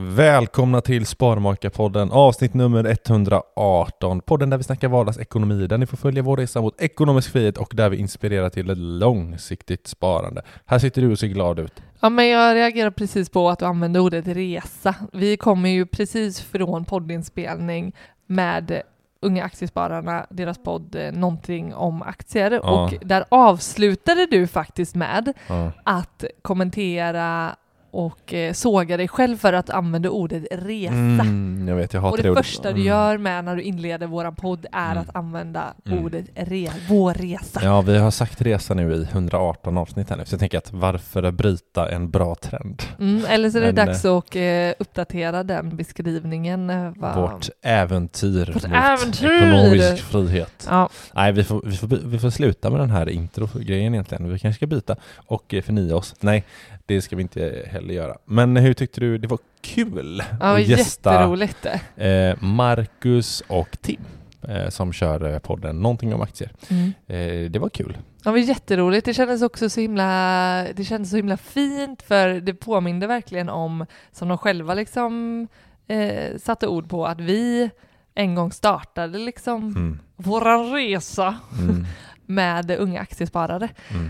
Välkomna till Sparmakarpodden avsnitt nummer 118. Podden där vi snackar vardagsekonomi, där ni får följa vår resa mot ekonomisk frihet och där vi inspirerar till ett långsiktigt sparande. Här sitter du och ser glad ut. Ja, men jag reagerar precis på att du använde ordet resa. Vi kommer ju precis från poddinspelning med Unga Aktiespararna, deras podd eh, Någonting om aktier Ja. och där avslutade du faktiskt med Ja. att kommentera och eh, såga dig själv för att använda ordet resa. Mm, jag vet, jag hatar och det ordet. första du Mm. gör med när du inleder våran podd är Mm. att använda Mm. ordet re, vår resa. Ja, vi har sagt resa nu i 118 avsnitt här nu, så jag tänker att varför bryta en bra trend? Mm, eller så är det Men, dags att eh, uppdatera den beskrivningen. eh, vad- Vårt äventyr Vårt mot äventyr! ekonomisk frihet. Ja, Nej, vi får, vi, får, vi får sluta med den här intro-grejen egentligen. Vi kanske ska byta och eh, förnya oss. Nej, det ska vi inte heller göra. Men hur tyckte du det var kul ja att gästa eh, Marcus och Tim eh, som kör eh, podden Någonting om aktier. Mm. Det var kul. Ja, det var jätteroligt. Det kändes också så himla, det kändes så himla fint för det påminde verkligen om, som de själva liksom eh, satte ord på, att vi en gång startade liksom Mm. våran resa Mm. med unga aktiesparare. Mm.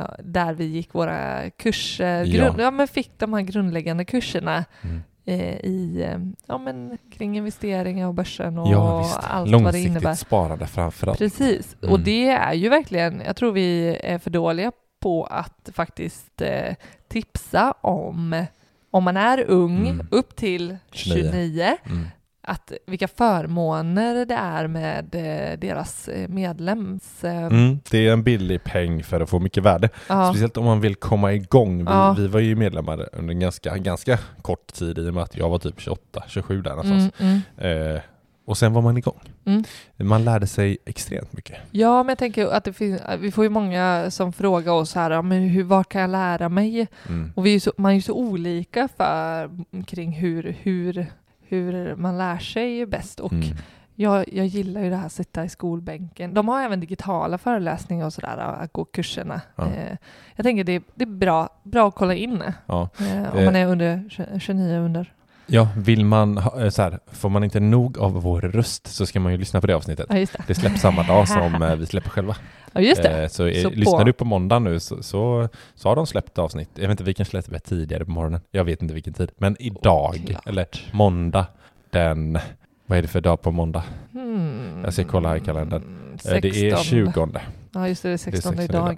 Eh, där vi gick våra kurser, Ja. grund, ja, men fick de här grundläggande kurserna Mm. eh, i, eh, ja men kring investeringar och börsen och Ja, allt vad det innebär. Långsiktigt sparande framförallt. Precis, Mm. och det är ju verkligen, jag tror vi är för dåliga på att faktiskt eh, tipsa om, om man är ung Mm. upp till 29. 29, Mm. Att vilka förmåner det är med eh, deras eh, medlems... Eh, Mm, det är en billig peng för att få mycket värde. ja, Speciellt om man vill komma igång. Vi, Ja. vi var ju medlemmar under en ganska, ganska kort tid i och med att jag var typ 28, 27 där någonstans. mm, mm. Eh, och sen var man igång. Mm. Man lärde sig extremt mycket. Ja, men jag tänker att det finns, vi får ju många som frågar oss här, men hur, var kan jag lära mig? Mm. Och vi är så, man är ju så olika för, kring hur, hur, hur man lär sig bäst. Och Mm. jag, jag gillar ju det här att sitta i skolbänken. De har även digitala föreläsningar och sådär, att gå kurserna. Ja. Eh, jag tänker det, det är bra, bra att kolla in Ja. eh, om Eh. man är under 20 29 under. ja, vill man så här, får man inte nog av vår röst så ska man ju lyssna på det avsnittet. Ja, det. Det släpps samma dag som vi släpper själva. Ja, just det. Eh, så, eh, Så på- lyssnar du på måndag nu så, så, så har de släppt avsnitt. Jag vet inte vilken släppte tidigare på morgonen. Jag vet inte vilken tid. Men idag, Oklart. eller måndag, den... Vad är det för dag på måndag? Hmm. Jag ska kolla här i kalendern. Eh, 16. Det är 20. Ja, just det, det är 16, 16 idag.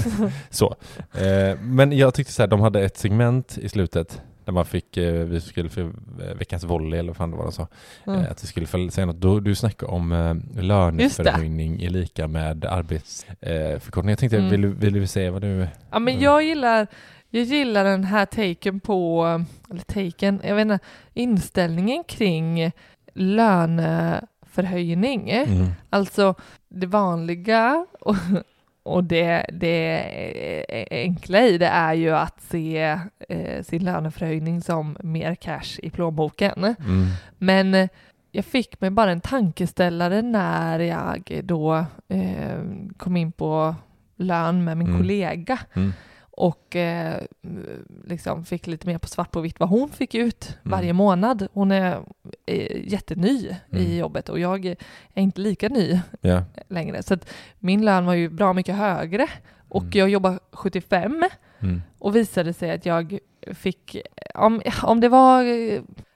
Så. Eh, men jag tyckte så här, de hade ett segment i slutet där man fick, eh, vi skulle för eh, veckans volley eller vad fan det var de sa, Mm. att vi skulle säga något. Då, du snackade om eh, löneförhöjning är lika med arbetsförkortning. Förkortning. jag tänkte, Mm. vill, vill du säga vad du... Ja, men jag gillar, jag gillar den här taken på, eller taken, jag vet inte, inställningen kring löneförhöjning. Mm. Alltså det vanliga och, och det, det enkla i det är ju att se eh, sin löneförhöjning som mer cash i plånboken. Mm. Men eh, jag fick mig bara en tankeställare när jag då eh, kom in på lön med min Mm. kollega Mm. Och eh, liksom fick lite mer på svart på vitt vad hon fick ut Mm. varje månad. Hon är eh, jätteny Mm. i jobbet och jag är inte lika ny Ja. längre. Så min lön var ju bra mycket högre och Mm. jag jobbar 75 Mm. och visade sig att jag fick, om, om det var,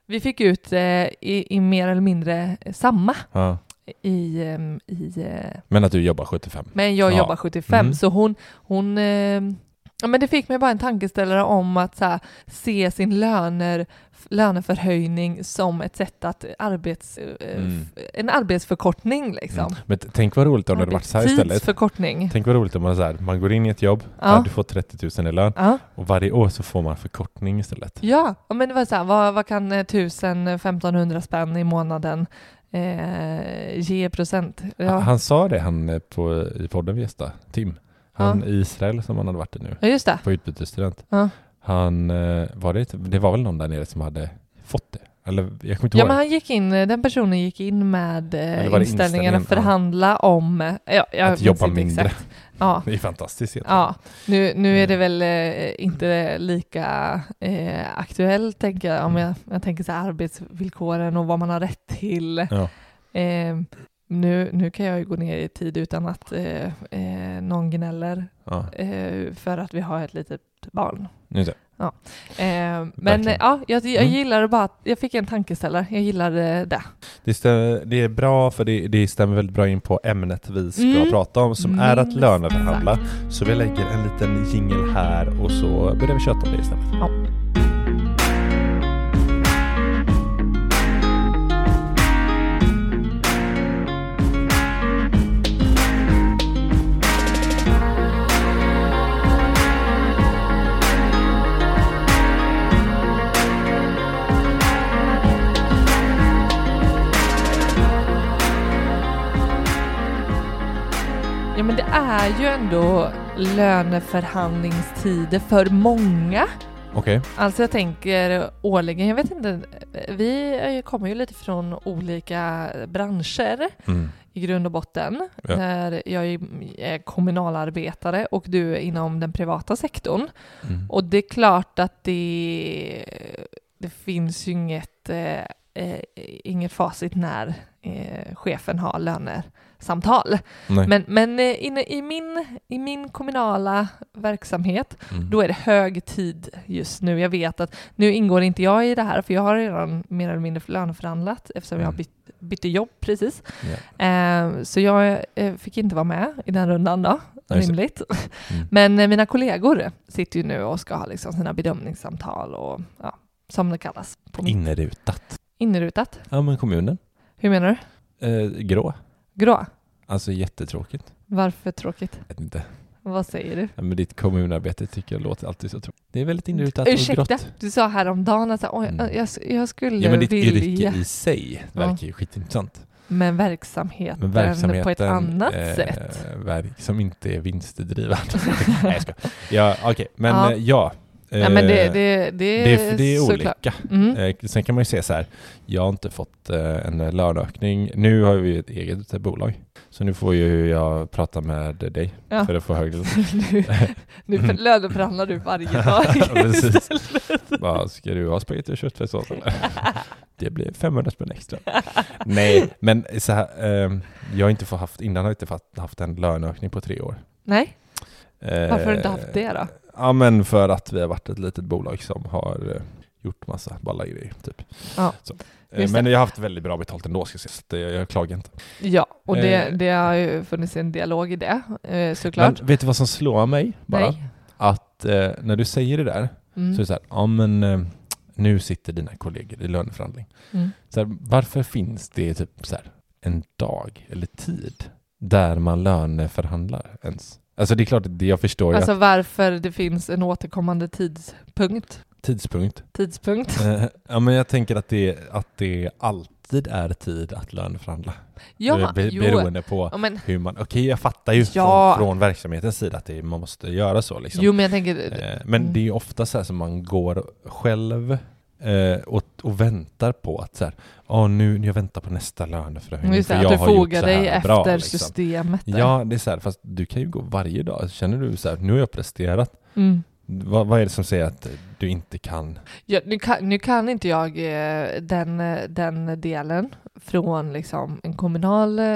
vi fick ut eh, i, i mer eller mindre samma Ja. i, em, i eh, Men att du jobbar 75? men jag Ja. jobbar 75 Mm. så hon, hon eh, ja, men det fick mig bara en tankeställare om att här, se sin löner, löneförhöjning som ett sätt att arbets, eh, Mm. en arbetsförkortning liksom. Mm. Men tänk vad roligt om det hade varit så här istället. Tidsförkortning. Tänk vad roligt om man, så här, man går in i ett jobb, Ja. där du får 30 000 i lön Ja. och varje år så får man förkortning istället. Ja, ja, men det var så här, vad, vad kan eh, 1000-1500 spänn i månaden eh, ge procent? Ja. Han sa det han eh, på, i podden vi gästade, Tim. Han i Israel som han hade varit i nu, ja, just det. på utbytesstudent. Ja. Han, eh, var det, det var väl någon där nere som hade fått det? Eller jag kommer inte Ja, ihåg. men han gick in, den personen gick in med eh, inställningen att? Ja. förhandla om... eh, Ja, jag Att minns jobba mindre. Exakt. Ja, Det är fantastiskt ja. Nu, nu är det Mm. väl eh, inte lika eh, aktuellt, tänker jag, om jag, jag tänker så här, arbetsvillkoren och vad man har rätt till. Ja. Eh, nu, nu kan jag ju gå ner i tid utan att eh, eh, någon gnäller Ja, eh, för att vi har ett litet barn. just det. Eh, men Verkligen. ja, jag, jag Mm. gillar bara att jag fick en tankeställare. Jag gillar det. Det, stämmer, det är bra för det, det stämmer väldigt bra in på ämnet vi ska Mm. prata om som är att Minst löneförhandla. Så vi lägger en liten jingel här och så börjar vi köta om det istället. Ja. Ja men det är ju ändå löneförhandlingstider för många. Okej. Alltså jag tänker årligen, jag vet inte, vi kommer ju lite från olika branscher Mm. i grund och botten. Ja. När jag är kommunalarbetare och du är inom den privata sektorn. Mm. Och det är klart att det, det finns ju inget, eh, eh, inget facit när eh, chefen har Nej. Men, men eh, inne i, min, i min kommunala verksamhet, Mm. då är det hög tid just nu. Jag vet att nu ingår inte jag i det här, för jag har redan mer eller mindre löneförhandlat eftersom jag har Mm. bytt, bytt jobb precis. Ja. Eh, så jag eh, fick inte vara med i den rundan då, Nej, rimligt. Mm. Men eh, mina kollegor sitter ju nu och ska ha liksom sina bedömningssamtal och ja, som det kallas. På Inrutat. Inrutat. Ja men kommunen. Hur menar du? Eh, grå. Grå? Alltså jättetråkigt. Varför tråkigt? Jag vet inte. Vad säger du? Ja, men ditt kommunarbete tycker jag låter alltid så tråkigt. Det är väldigt inrutat och Ursäkta, grått. du sa häromdagen att så, oj, Mm. jag, jag skulle Ja men ditt vilja, yrke i sig verkar ju skitintressant. men verksamheten, Men verksamheten på ett annat eh, sätt. Verk, som inte är vinstdrivande. Nej jag skojar. Ja okej, men Ja. ja. Ja. Men det, Eh, det, det, det, är- det är olika. Mm. Eh, Sen kan man ju se så här, jag har inte fått eh, en löneökning. Nu har vi ett eget bolag. Så nu får ju jag prata med dig Ja. för att få högre lön. nu nu för- löneförhandlar du varje dag Precis. Bara, ska du ha spagetti och köttfärssås eller? Det blir 500 spänn extra. Nej, men så här, jag har inte fått haft, innan har jag inte haft en löneökning på tre år. Nej, varför har du inte haft det då? Ja men för att vi har varit ett litet bolag som har eh, gjort massa balla grejer typ. Ja. Eh, Men jag har haft väldigt bra betalt ändå ska jag säga, så det, jag klagar inte. Ja, och det, Eh. det har ju funnits en dialog i det, eh, såklart. Men vet du vad som slår mig bara? Nej. Att eh, när du säger det där Mm. så är det så här, ja men eh, nu sitter dina kollegor i löneförhandling. Mm. Så här, varför finns det typ så här, en dag eller tid där man löneförhandlar ens? Alltså det är klart, det- jag förstår ju Alltså att varför det finns en återkommande tidspunkt. tidspunkt. Tidspunkt. Eh, ja men jag tänker att det, att det alltid alltid är tid att löneförhandla. Ja, Be- jo. beroende på Ja, men, hur man... Okej, jag fattar ju Ja. från, från verksamhetens sida att det, man måste göra så liksom. jo, men jag tänker... Eh, Men Mm. det är ju ofta så här som man går själv eh, och, och väntar på att så här, "Ja, nu, jag väntar på nästa löneförhöjning för att jag du har gjort fogar så dig här bra, efter liksom. systemet. där. Ja, det är så här, fast du kan ju gå varje dag. Känner du så här, nu har jag presterat. Mm. Vad, vad är det som säger att du inte kan? Ja, nu, kan, nu kan inte jag eh, den, den delen från liksom en kommunal eh,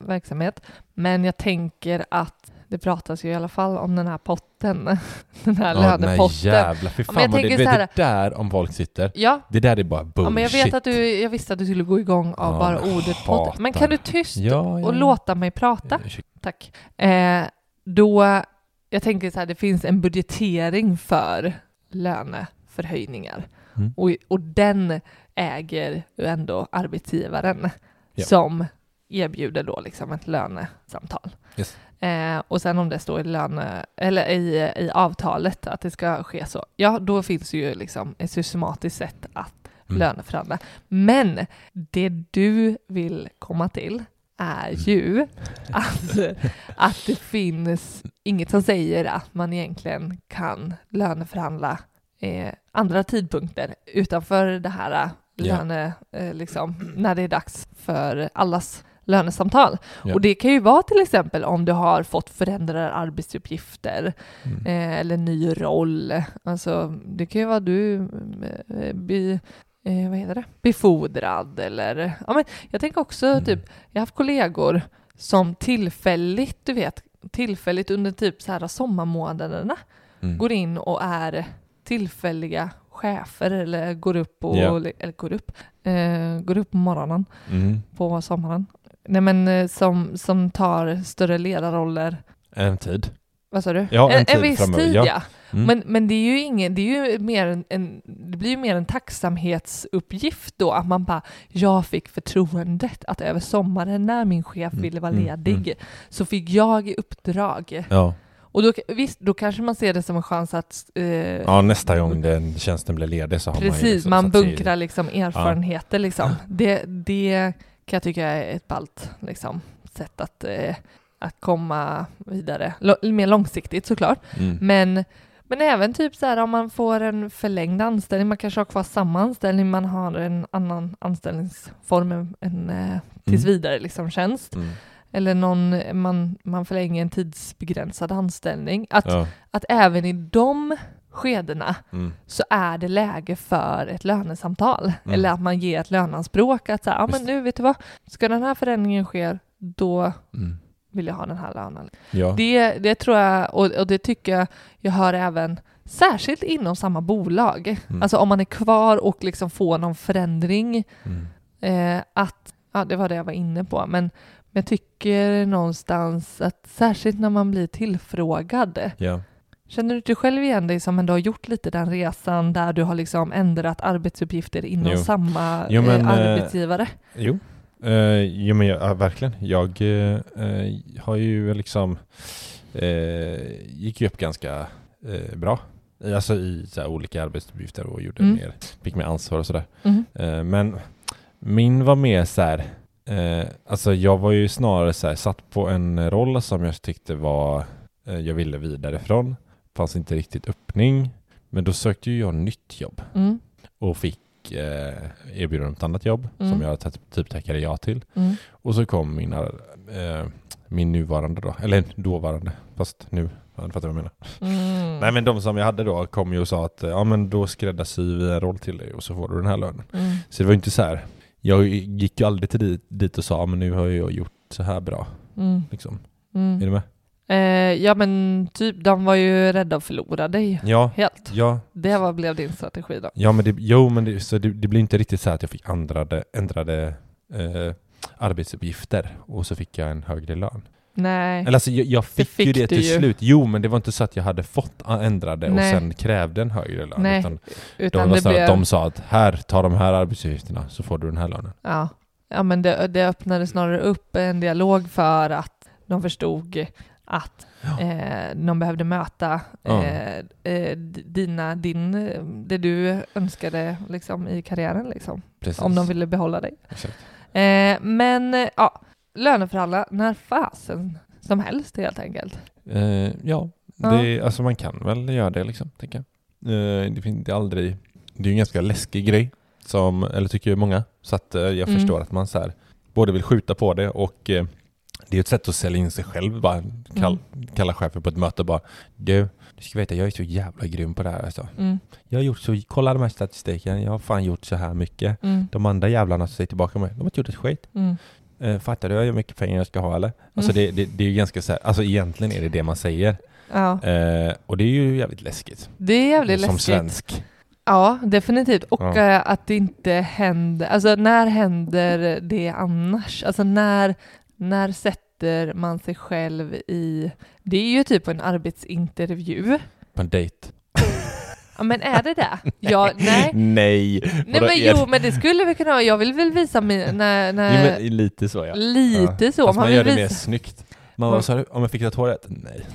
verksamhet, men jag tänker att det pratas ju i alla fall om den här potten, den här Ja, nej lönepotten. jävlar, fy Ja, fan jag vad det, det, det där om folk sitter, Ja, det där är bara bullshit. ja, men jag vet att du, jag visste att du skulle gå igång av Ja, bara ordet potten. Men kan du tyst Ja, ja, och ja. låta mig prata? Tack. Eh, då, jag tänker så här, det finns en budgetering för löneförhöjningar. Mm. Och, och den äger ju ändå arbetsgivaren Ja. som erbjuder då liksom ett lönesamtal. Yes. Eh, och sen om det står i, löne, eller i, i avtalet att det ska ske så, ja då finns ju liksom ett systematiskt sätt att Mm. löneförhandla. Men det du vill komma till är Mm. ju att, att det finns inget som säger att man egentligen kan löneförhandla eh, andra tidpunkter utanför det här eh, Ja. löne, eh, liksom, när det är dags för allas lönesamtal. Ja. Och det kan ju vara till exempel om du har fått förändrade arbetsuppgifter Mm. eh, eller ny roll. Alltså, det kan ju vara du eh, bli, eh, vad heter det? befordrad eller... Ja, men jag tänker också Mm. typ, jag har haft kollegor som tillfälligt, du vet, tillfälligt under typ så här sommarmånaderna Mm. går in och är tillfälliga chefer eller går upp och, Ja. eller går upp, eh, går upp på morgonen Mm. på sommaren. Nej men eh, som, som tar större ledarroller. En tid. Vad sa du? Ja, en en, tid viss framöver, tid ja. ja. Mm. Men, men det är ju ingen, det är ju mer en, en, det blir ju mer en tacksamhetsuppgift då, att man bara, jag fick förtroendet att över sommaren när min chef Mm, ville vara mm, ledig, mm. så fick jag i uppdrag. Ja. Och då, visst, då kanske man ser det som en chans att eh, ja, nästa gång den tjänsten blir ledig så har man Precis, liksom man sig i- bunkrar liksom erfarenheter liksom. Det, det kan jag tycka är ett ballt liksom, sätt att, eh, att komma vidare. Lo- mer långsiktigt såklart. Mm. Men, men även typ så här om man får en förlängd anställning, man kanske har kvar samma anställning, man har en annan anställningsform än en eh, tills Mm. vidare liksom tjänst. Mm. Eller någon, man, man förlänger en tidsbegränsad anställning. Att, Ja. att även i de skedena Mm. så är det läge för ett lönesamtal. Mm. Eller att man ger ett löneanspråk. Att säga, ja men nu vet du vad, ska den här förändringen ske, då Mm. vill jag ha den här lönen. Ja. Det, det tror jag, och, och det tycker jag jag hör även särskilt inom samma bolag. Mm. Alltså om man är kvar och liksom får någon förändring. Mm. Eh, att, ja det var det jag var inne på, men, men jag tycker någonstans att särskilt när man blir tillfrågad Ja. Känner du inte själv igen dig som ändå har gjort lite den resan där du har liksom ändrat arbetsuppgifter inom Jo. samma Jo, men, eh, eh, arbetsgivare? Jo. Uh, jo men jag, ja, verkligen. Jag eh, eh, har ju liksom eh, gick ju upp ganska eh, bra. Alltså i här, olika arbetsuppgifter och gjorde Mm. mer, fick mer ansvar och sådär. Mm. Eh, men min var mer så här, eh, alltså jag var ju snarare så här, satt på en roll som jag tyckte var, eh, jag ville vidare från. Fanns inte riktigt öppning. Men då sökte ju jag nytt jobb Mm. och fick eh, erbjudande om ett annat jobb Mm. som jag typ, tackade ja till. Mm. Och så kom mina, eh, min nuvarande då, eller dåvarande, fast nu, ja, du fattar vad jag menar. Mm. Nej men de som jag hade då kom ju och sa att ja men då skräddarsyr vi en roll till dig och så får du den här lönen. Mm. Så det var ju inte så här. jag gick ju aldrig till dit, dit och sa men nu har jag gjort så här bra. Mm. Liksom. Är du med? Eh, ja men typ, de var ju rädda att förlora dig. Ja, Helt. ja, Det var, blev din strategi då. ja men det, jo men det, så det, det blir inte riktigt så att jag fick ändrade, ändrade eh, arbetsuppgifter och så fick jag en högre lön. Nej. Eller alltså jag, jag fick, fick ju det till ju. slut. Jo men det var inte så att jag hade fått ändrade och Nej. sen krävde en högre lön. Nej, Utan utan de, det så att blev... de sa att här, ta de här arbetsuppgifterna så får du den här lönen. Ja, ja men det, det öppnade snarare upp en dialog för att de förstod att eh, de behövde möta eh, eh, dina, din, det du önskade liksom, i karriären, liksom, Precis. om de ville behålla dig. Eh, men eh, ja, löneförhandla när fasen som helst helt enkelt. Eh, ja, det, alltså man kan väl göra det liksom, tänker jag. Det finns det är aldrig... Det är en ganska läskig grej, som, eller tycker många. Så att jag Mm. förstår att man så här, både vill skjuta på det och det är ett sätt att sälja in sig själv. Bara kall, kalla chefen på ett möte och bara Du, du ska veta jag är så jävla grym på det här alltså. Mm, Jag har gjort så, kolla de här statistiken, jag har fan gjort så här mycket. mm, De andra jävlarna som säger tillbaka mig, de har inte gjort ett skit. mm. Eh, fattar du hur mycket pengar jag ska ha eller? Alltså Mm. det, det, det är ju ganska så här, alltså egentligen är det det man säger. Ja, Eh, och det är ju jävligt läskigt. det är jävligt som läskigt. svensk. Ja, definitivt. Och Ja. eh, att det inte händer, alltså när händer det annars? Alltså när, när sätter man sig själv i, det är ju typ en arbetsintervju. På en dejt. Ja men är det det? Ja, nej. Nej! Nej men jo, men det skulle vi kunna ha. Jag vill väl visa min, när, när, Jo, men lite så ja. lite ja. så. Fast man, vill gör det visa, mer snyggt. Man Man- sa du? Om jag fick ett håret? Nej.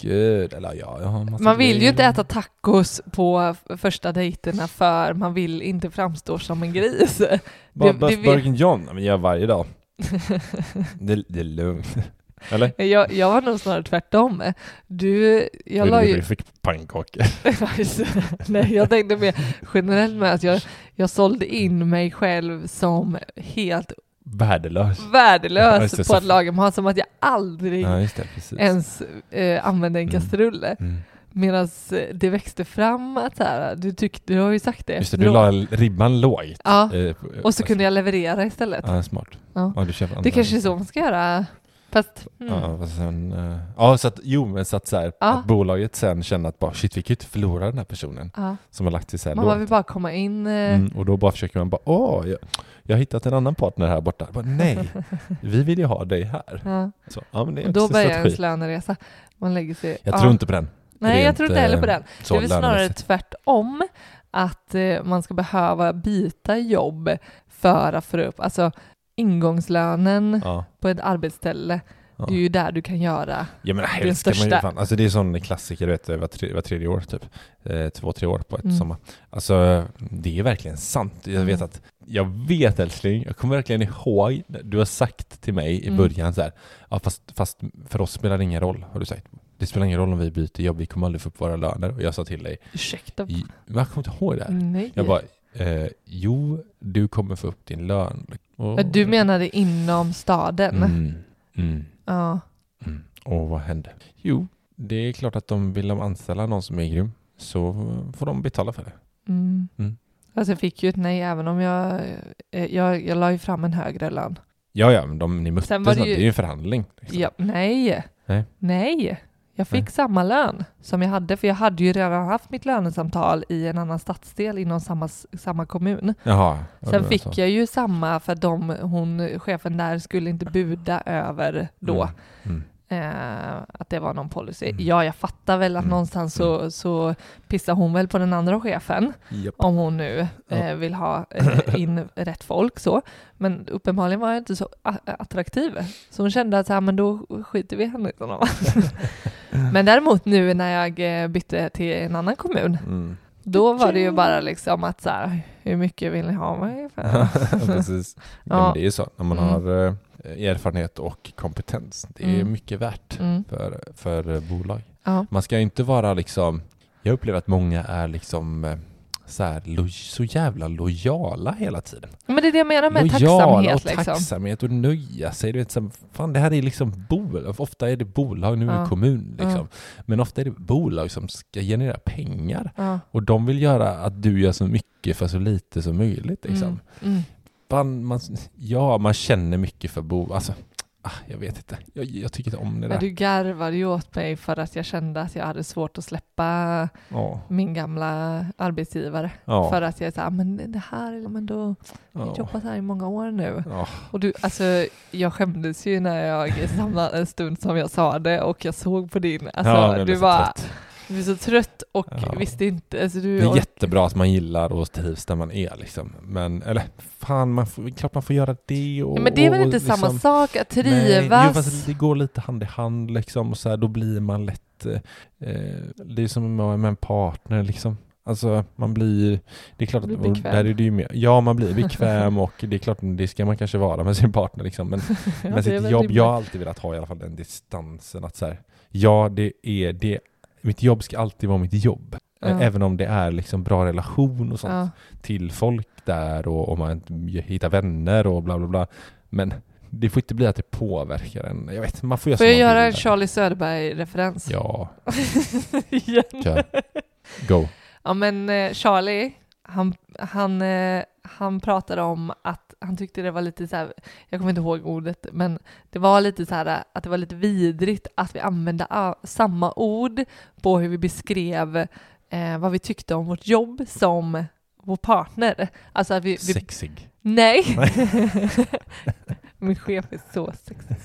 Gud, eller ja, jag har man vill ju grejer. inte äta tacos på första dejterna för man vill inte framstå som en gris. Bara Burger John, men jag varje dag. Det, det är lugnt. Eller? Jag, jag var nog snarare tvärtom. Du, jag la ju... Du fick pannkakor. Nej, jag tänkte mer generellt med att jag, jag sålde in mig själv som helt Värdelös. Ja, värdelös det, på att laga mat, som att jag aldrig Ja, det, ens eh, använde en Mm. kastrull. Mm. Medan det växte fram att så här, du tyckte, du har ju sagt det. Just det, du la ribban lågt. Ja, Eh, och så kunde jag leverera istället. Ja, smart. Ja. Ja. Det kanske är så man ska göra. Fast, mm. Ja, sen, eh, ja, så att, jo, men så att, så här, Ja. att bolaget sen känner att bara, shit, vi kan ju inte förlora den här personen ja. som har lagt sig så här Man lågt. vill bara komma in. eh, Mm, och då bara försöker man bara, åh, jag, jag har hittat en annan partner här borta. Bara, nej, vi vill ju ha dig här. Ja. Så, ja, men det är Och då börjar ens löneresa. Man lägger sig... Jag ja. tror inte på den. Nej, jag rent, tror inte heller på eh, den. Det är väl snarare tvärtom, att eh, man ska behöva byta jobb för att få upp, alltså ingångslönen Ja. på ett arbetsställe, Ja. det är ju där du kan göra. Ja men Det helst ska man ju största. fan, alltså det är sån klassiker du vet, var, tre, var tredje år typ. Eh, två, tre år på ett Mm. sommar. Alltså det är verkligen sant. Jag vet Mm. att, jag vet älskling, jag kommer verkligen ihåg, du har sagt till mig i Mm. början så här, ja fast, fast för oss spelar det ingen roll, har du sagt. Det spelar ingen roll om vi byter jobb, vi kommer aldrig få upp våra löner. Och jag sa till dig, Ursäkta? jag kommer inte ihåg det här. Nej. Jag bara, eh, jo, du kommer få upp din lön. Och, Du menade inom staden? Mm, mm. Ja. Mm. Och vad hände? Jo, det är klart att de vill de anställa någon som är grym så får de betala för det. Mm. Mm. Alltså jag fick ju ett nej även om jag, eh, jag, jag la ju fram en högre lön. Ja, ja, men de, ni möttes det ju- det är ju en förhandling. liksom. Ja, nej. Nej. Nej. Jag fick Nej. samma lön som jag hade, för jag hade ju redan haft mitt lönesamtal i en annan stadsdel inom samma, samma kommun. Jaha. Sen fick så. jag ju samma för de, hon, chefen där skulle inte buda över då. Mm. Mm. Eh, att det var någon policy. Mm. Ja, jag fattar väl att Mm. någonstans så, så pissar hon väl på den andra chefen Japp. om hon nu eh, vill ha eh, in rätt folk så. Men uppenbarligen var jag inte så attraktiv. Så hon kände att så här, men då skiter vi i henne. men däremot nu när jag eh, bytte till en annan kommun, Mm. då var det ju bara liksom att så här, hur mycket vill ni ha mig för? Precis. Ja. Ja. men det är ju så. När man Mm. har eh, erfarenhet och kompetens. Det är Mm. mycket värt Mm. för, för eh, bolag. Ja. Man ska ju inte vara liksom... Jag upplever att många är liksom så, här, lo, så jävla lojala hela tiden. Men det är det jag menar med Lojala tacksamhet och liksom. tacksamhet och nöja sig. Du vet, så, fan, det här är liksom bolag. Ofta är det bolag, nu är det Ja. kommun. Liksom. Ja. Men ofta är det bolag som ska generera pengar. Ja. Och de vill göra att du gör så mycket för så lite som möjligt. Liksom. Mm. Mm. Fan, man, ja, man känner mycket för bolag. Alltså, jag vet inte. Jag, jag tycker inte om det där. du garvade ju åt mig för att jag kände att jag hade svårt att släppa Ja, min gamla arbetsgivare. ja, För att jag sa, men det här, men då, jag har ja, jobbat här i många år nu. ja. Och du, alltså jag skämdes ju när jag samma en stund som jag sa det och jag såg på din, alltså Ja, du var, trött. Du är så trött och Ja. visste inte, alltså du Det är ork- jättebra att man gillar och trivs där man är liksom. Men, eller fan, man får, klart man får göra det och... ja, men det är väl inte liksom, samma sak att Nej, trivas? jo, fast det går lite hand i hand liksom och så här, då blir man lätt... Eh, eh, det är som med med en partner liksom. Alltså man blir... Det är klart att... Och. Där är det ju mer, ja, man blir bekväm och det är klart det ska man kanske vara med sin partner liksom. Men, Ja, är sitt jobb, rimligt. jag har alltid velat ha i alla fall den distansen att så här, ja det är det, mitt jobb ska alltid vara mitt jobb. Ja. Eh, Även om det är liksom bra relation och sånt Ja. till folk där och om man hittar vänner och bla bla bla. Men det får inte bli att det påverkar en. Jag vet, man får göra Får jag göra en. Charlie Söderberg-referens? Ja, Igen. kör. Go. Ja men eh, Charlie, han, han, eh, han pratade om att han tyckte det var lite så här, jag kommer inte ihåg ordet, men det var lite så här att det var lite vidrigt att vi använde a- samma ord på hur vi beskrev eh, vad vi tyckte om vårt jobb som vår partner. Alltså att vi... vi Sexig. nej! Min chef är så sexig.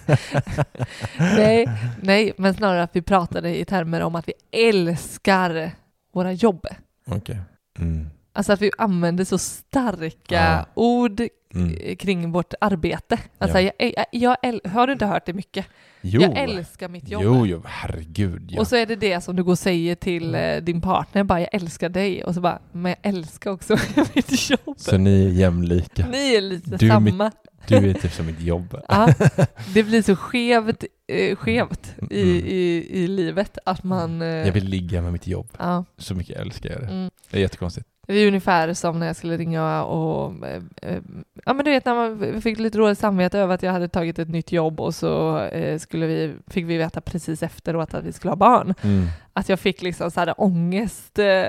nej, nej, men snarare att vi pratade i termer om att vi älskar våra jobb. Okej. Mm. Alltså att vi använder så starka Ja. ord Mm. eh, kring vårt arbete. Alltså Ja. jag, jag, jag, har du inte hört det mycket? Jo. Jag älskar mitt jobb. Jo, jo, herregud. Ja. Och så är det det som du går och säger till eh, din partner, bara jag älskar dig. Och så bara, men jag älskar också mitt jobb. Så ni är jämlika. Ni är lite Du är mitt- samma. Du är typ som mitt jobb. Ja, det blir så skevt, eh, skevt i, Mm. i, i livet att man... Eh, Jag vill ligga med mitt jobb. ja, Så mycket älskar jag det. mm. Det är jättekonstigt. Det är ungefär som när jag skulle ringa och... Eh, eh, ja men du vet när man fick lite dåligt samvete över att jag hade tagit ett nytt jobb och så eh, skulle vi, fick vi veta precis efteråt att vi skulle ha barn. Mm. Att jag fick liksom så här ångest, eh,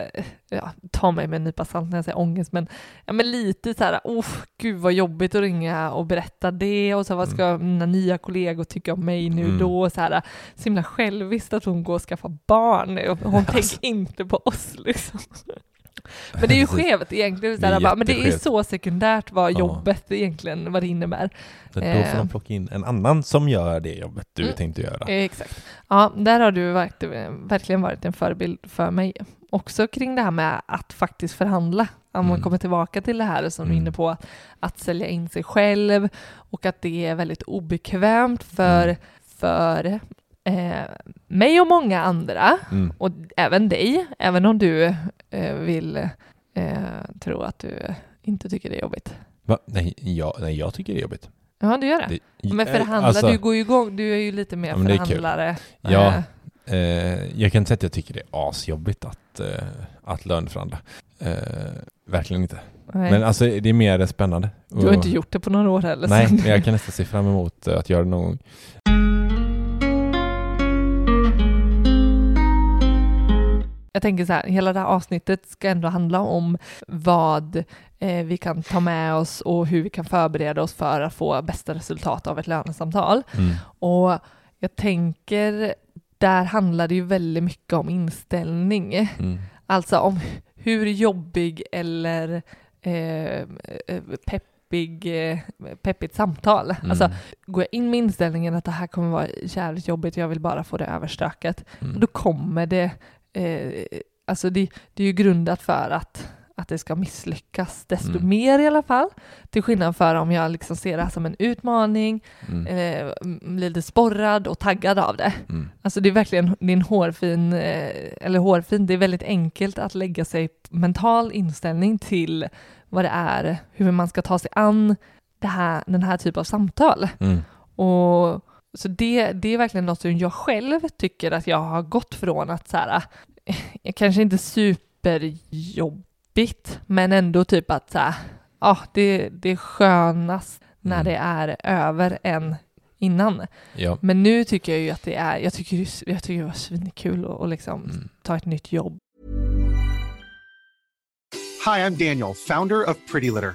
ja, ta mig med en nypa salt när jag säger ångest, men, ja, men lite så här, oh, gud vad jobbigt att ringa och berätta det och så vad ska mina nya kollegor tycka om mig nu Mm. då? Så, här, så himla själviskt att hon går och skaffar barn och hon Alltså. tänker inte på oss liksom. Men det är ju skevt egentligen, så här, bara, men det är så sekundärt vad Ja. jobbet egentligen, vad det innebär. Så då Eh. får de plocka in en annan som gör det jobbet du Mm. tänkte göra. Eh, Exakt. Ja, där har du varit, verkligen varit en förebild för mig. Också kring det här med att faktiskt förhandla. Om man Mm. kommer tillbaka till det här som du är Mm. inne på, att sälja in sig själv och att det är väldigt obekvämt för, Mm. för eh, mig och många andra Mm. och även dig, även om du eh, vill eh, tro att du inte tycker det är jobbigt. Va? Nej, jag, nej, jag tycker det är jobbigt. Ja, du gör det. Det, Men eh, förhandla, alltså, du går ju igång, du är ju lite mer Ja, förhandlare. Ja. Eh, Eh, jag kan inte säga att jag tycker det är asjobbigt att, eh, att löneförhandla. Eh, verkligen inte. nej. Men alltså det är mer spännande. Du har inte gjort det på några år heller. Nej, men jag kan nästan se fram emot att göra det någon gång. Jag tänker så här, hela det här avsnittet ska ändå handla om vad eh, vi kan ta med oss och hur vi kan förbereda oss för att få bästa resultat av ett lönesamtal. Mm. Och jag tänker, där handlar det ju väldigt mycket om inställning. Mm. Alltså om hur jobbig eller eh, eh, peppig, eh, peppigt samtal. Mm. Alltså går jag in med inställningen att det här kommer vara jävligt jobbigt, jag vill bara få det överstökat, Mm. då kommer det, eh, alltså det, det är ju grundat för att, att det ska misslyckas desto Mm. mer i alla fall. Till skillnad för om jag liksom ser det här som en utmaning, Mm. eh, blir lite sporrad och taggad av det. Mm. Alltså det är verkligen det är en hårfin, eh, eller hårfin, det är väldigt enkelt att lägga sig mental inställning till vad det är, hur man ska ta sig an det här, den här typen av samtal. Mm. Och så det, det är verkligen något som jag själv tycker att jag har gått från att så här, eh, kanske inte superjobbigt, men ändå typ att så här, ja, det, det är skönast när Mm. det är över än innan. Ja. Men nu tycker jag ju att det är, jag tycker, jag tycker det var svinkul att att liksom Mm. ta ett nytt jobb. Hi, I'm Daniel, founder of Pretty Litter.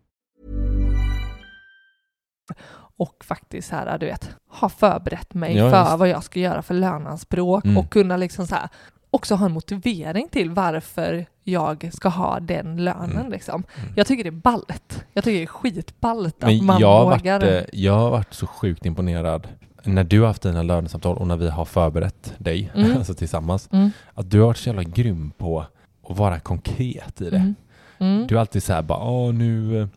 Och faktiskt så här, du vet, ha förberett mig Ja, för vad jag ska göra för löneanspråk Mm. och kunna liksom så här, också ha en motivering till varför jag ska ha den lönen Mm. liksom. Jag tycker det är ballt. Jag tycker det är skitballt att man jag har, varit, vågar. eh, jag har varit så sjukt imponerad när du har haft dina lönesamtal och när vi har förberett dig, Mm. alltså tillsammans, Mm. att du har varit så jävla grym på att vara konkret i det. Mm. Mm. Du är alltid så här bara, åh nu, eh,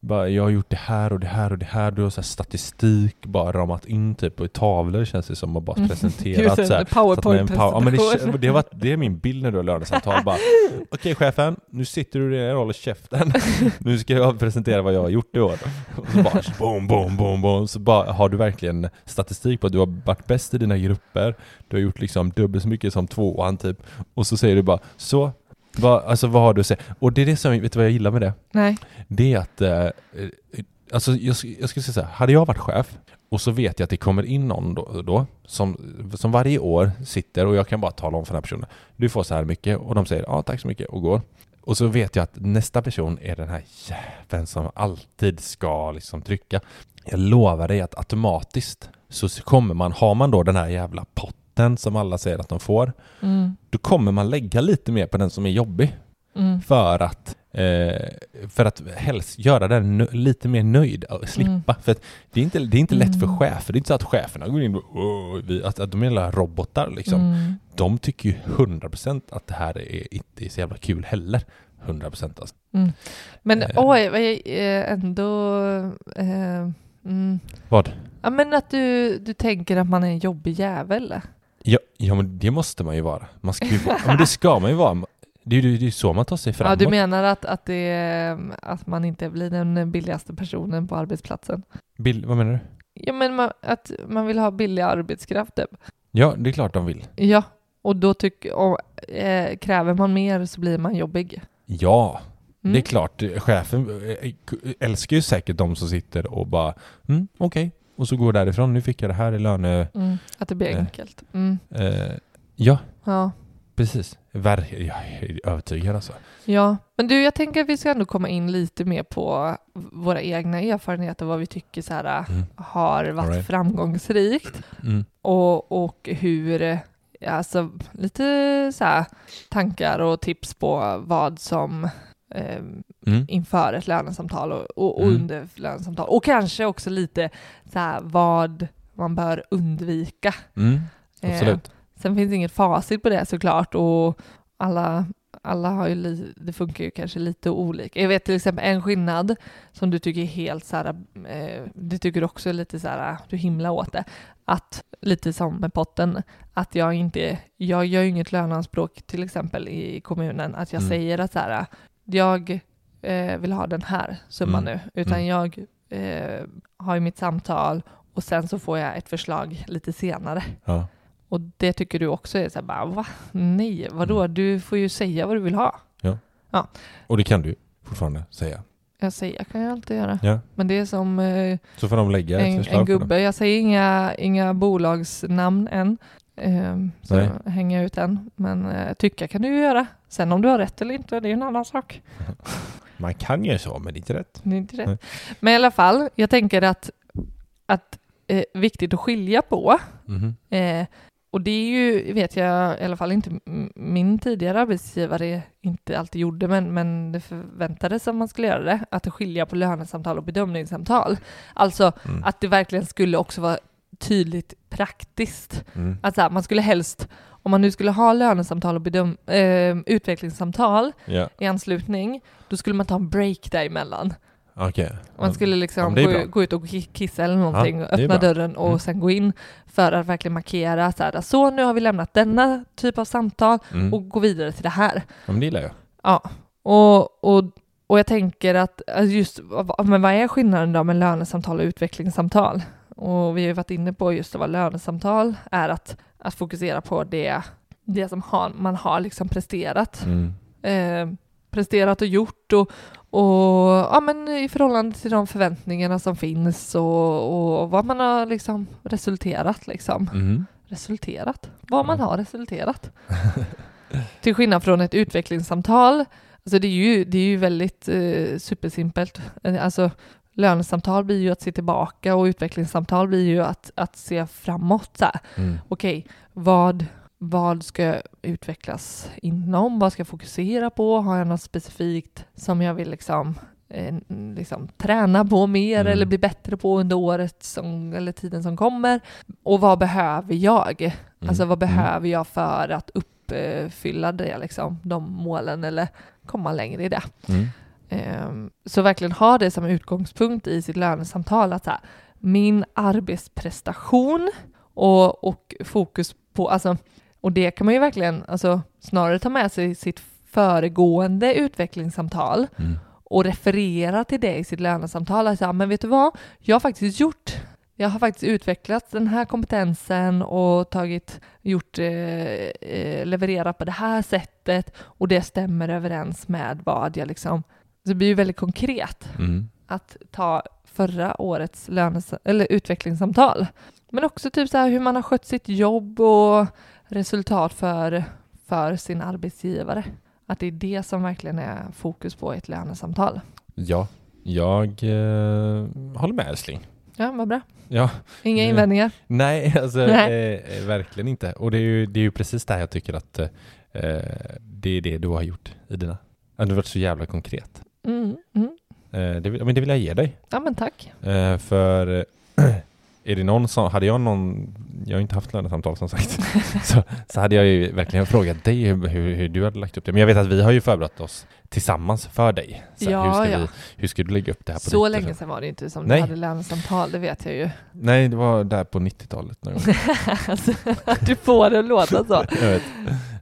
bara, jag har gjort det här och det här och det här. Du har så statistik bara ramat in typ på tavlor känns det som och bara Mm. presenterat så här. en Så power- ja, men det, det, varit, det är min bild när du har lönesamtal. Bara, Okej chefen, nu sitter du i din roll i käften. Nu ska jag presentera vad jag har gjort i år. Och så bara boom, boom, boom, boom. Så bara har du verkligen statistik på att du har varit bäst i dina grupper. Du har gjort liksom dubbelt så mycket som tvåan typ. Och så säger du bara så. Vad, alltså vad har du att säga? Och det är det som, vet du vad jag gillar med det? Nej. Det är att, eh, eh, alltså jag, jag skulle säga så här, hade jag varit chef och så vet jag att det kommer in någon då, då som, som varje år sitter och jag kan bara tala om för den här personen, du får så här mycket och de säger ja tack så mycket och går. Och så vet jag att nästa person är den här jäveln som alltid ska liksom trycka. Jag lovar dig att automatiskt så kommer man, har man då den här jävla potten som alla säger att de får, Mm. då kommer man lägga lite mer på den som är jobbig Mm. för att, eh, för att helst göra den lite mer nöjd och slippa. För att det är inte, det är inte lätt för Mm. chefer. Det är inte så att cheferna går in och "Åh, vi, att, att de är robotar liksom. Mm. De tycker ju 100% att det här är inte så jävla kul heller. 100% alltså. Mm. Men Eh. oj, vad jag eh, ändå... Eh, mm. Vad? Ja men att du, du tänker att man är en jobbig jävel. Ja, ja men det måste man ju vara. Man ska ju. Ja, men det ska man ju vara. Det är ju det är så man tar sig Ja, framåt. du menar att, att, det, är- att man inte blir den billigaste personen på arbetsplatsen? Bill, vad menar du? Ja, men man, att man vill ha billig arbetskraft. typ. Ja, det är klart de vill. Ja, och då tycker, och, eh, kräver man mer så blir man jobbig. Ja, Mm. Det är klart, chefen eh, älskar ju säkert de som sitter och bara mm, okej, och så går därifrån, nu fick jag det här i löne... Mm. Att det blir Eh. enkelt. Mm. Eh, ja, Ja. precis. Ver- jag är övertygad alltså. ja, men du, jag tänker att vi ska ändå komma in lite mer på våra egna erfarenheter, vad vi tycker så här, Mm. har varit right. framgångsrikt. Mm. och, och hur, eh, alltså lite så här tankar och tips på vad som eh, Mm. inför ett lönesamtal och, och, och Mm. under lönesamtal. Och kanske också lite så här vad man bör undvika. Mm. Eh, Absolut. sen finns inget facit på det såklart och alla, alla har ju, det funkar ju kanske lite olika. Jag vet till exempel en skillnad som du tycker är helt så här, eh, det tycker du också är lite så här, du himla åt det, att lite som med potten, att jag inte, jag gör ju inget löneanspråk till exempel i kommunen, att jag Mm. säger att så här, jag eh, vill ha den här summan Mm. nu, utan Mm. jag eh, har ju mitt samtal och sen så får jag ett förslag lite senare. Ja. Och det tycker du också är så här, bara, va? Nej, vadå? Mm. Du får ju säga vad du vill ha. Och det kan du fortfarande säga. Jag säger, kan jag alltid göra. Ja. Men det är som eh, Så får de lägga en, en gubbe. Jag säger inga, inga bolagsnamn än. Ehm, så Nej. hänger jag ut än. Men eh, tycka kan du ju göra. Sen om du har rätt eller inte, det är en annan sak. Man kan ju så, men det är inte rätt. Det är inte rätt. Nej. Men i alla fall, jag tänker att, att eh, viktigt att skilja på Mhm. Eh, och det är ju, vet jag i alla fall inte min tidigare arbetsgivare inte alltid gjorde, men, men det förväntades att man skulle göra det, att skilja på lönesamtal och bedömningssamtal. Alltså Mm. att det verkligen skulle också vara tydligt praktiskt. Mm. Att så här, man skulle helst, om man nu skulle ha lönesamtal och bedöm, eh, utvecklingssamtal Ja. i anslutning, då skulle man ta en break däremellan. Okej. Man skulle Ja, liksom är gå, gå ut och ki- kissa eller någonting, Ja, öppna dörren och Mm. sen gå in för att verkligen markera så här, så nu har vi lämnat denna typ av samtal Mm. och gå vidare till det här. Ja, men det gillar jag. Ja, och, och, och jag tänker att just, men vad är skillnaden då med lönesamtal och utvecklingssamtal? Och vi har ju varit inne på just vad lönesamtal är att, att fokusera på det, det som har, man har liksom presterat. Mm. Eh, presterat och gjort och, och ja, men i förhållande till de förväntningarna som finns och, och vad man har liksom resulterat liksom. Mm. Resulterat? Vad man har resulterat. Till skillnad från ett utvecklingssamtal, alltså det är ju, det är ju väldigt eh, supersimpelt. Eh, Alltså lönesamtal blir ju att se tillbaka och utvecklingssamtal blir ju att, att se framåt. Så här. Mm. Okej, vad, vad ska utvecklas inom? Vad ska jag fokusera på? Har jag något specifikt som jag vill liksom, eh, liksom träna på mer Mm. eller bli bättre på under året som, eller tiden som kommer? Och vad behöver jag? Mm. Alltså vad Mm. behöver jag för att uppfylla det, liksom, de målen eller komma längre i det? Ehm, Så verkligen ha det som utgångspunkt i sitt lönesamtal att så här, min arbetsprestation och, och fokus på, alltså, och det kan man ju verkligen alltså, snarare ta med sig i sitt föregående utvecklingssamtal Mm. och referera till det i sitt lönesamtal. Alltså, ja, men vet du vad? Jag har faktiskt gjort jag har faktiskt utvecklat den här kompetensen och tagit, gjort, eh, eh, levererat på det här sättet och det stämmer överens med vad jag liksom, det blir ju väldigt konkret Mm. att ta förra årets lönes eller utvecklingssamtal. Men också typ så hur man har skött sitt jobb och resultat för, för sin arbetsgivare. Att det är det som verkligen är fokus på i ett lönesamtal. Ja, jag eh, håller med älskling. Ja, vad bra. Ja, Inga invändningar. nej, alltså Nej. Eh, eh, verkligen inte. Och det är ju, det är ju precis det här jag tycker att eh, det är det du har gjort i dina. Du har varit så jävla konkret. Mm, mm. Eh, det, vill, men det vill jag ge dig. Ja, men tack. Eh, för eh, är det någon som, hade jag någon, jag har inte haft lönesamtal som sagt, så, så hade jag ju verkligen frågat dig hur, hur, du hade lagt upp det. Men jag vet att vi har ju förberett oss tillsammans för dig. Så Ja, hur, ska ja. vi, hur ska du lägga upp det här på Så ditt- länge sedan var det inte som Nej. du hade lönesamtal, det vet jag ju. Nej, det var där på 90-talet. någon gång. alltså, du får det att låta så. jag vet.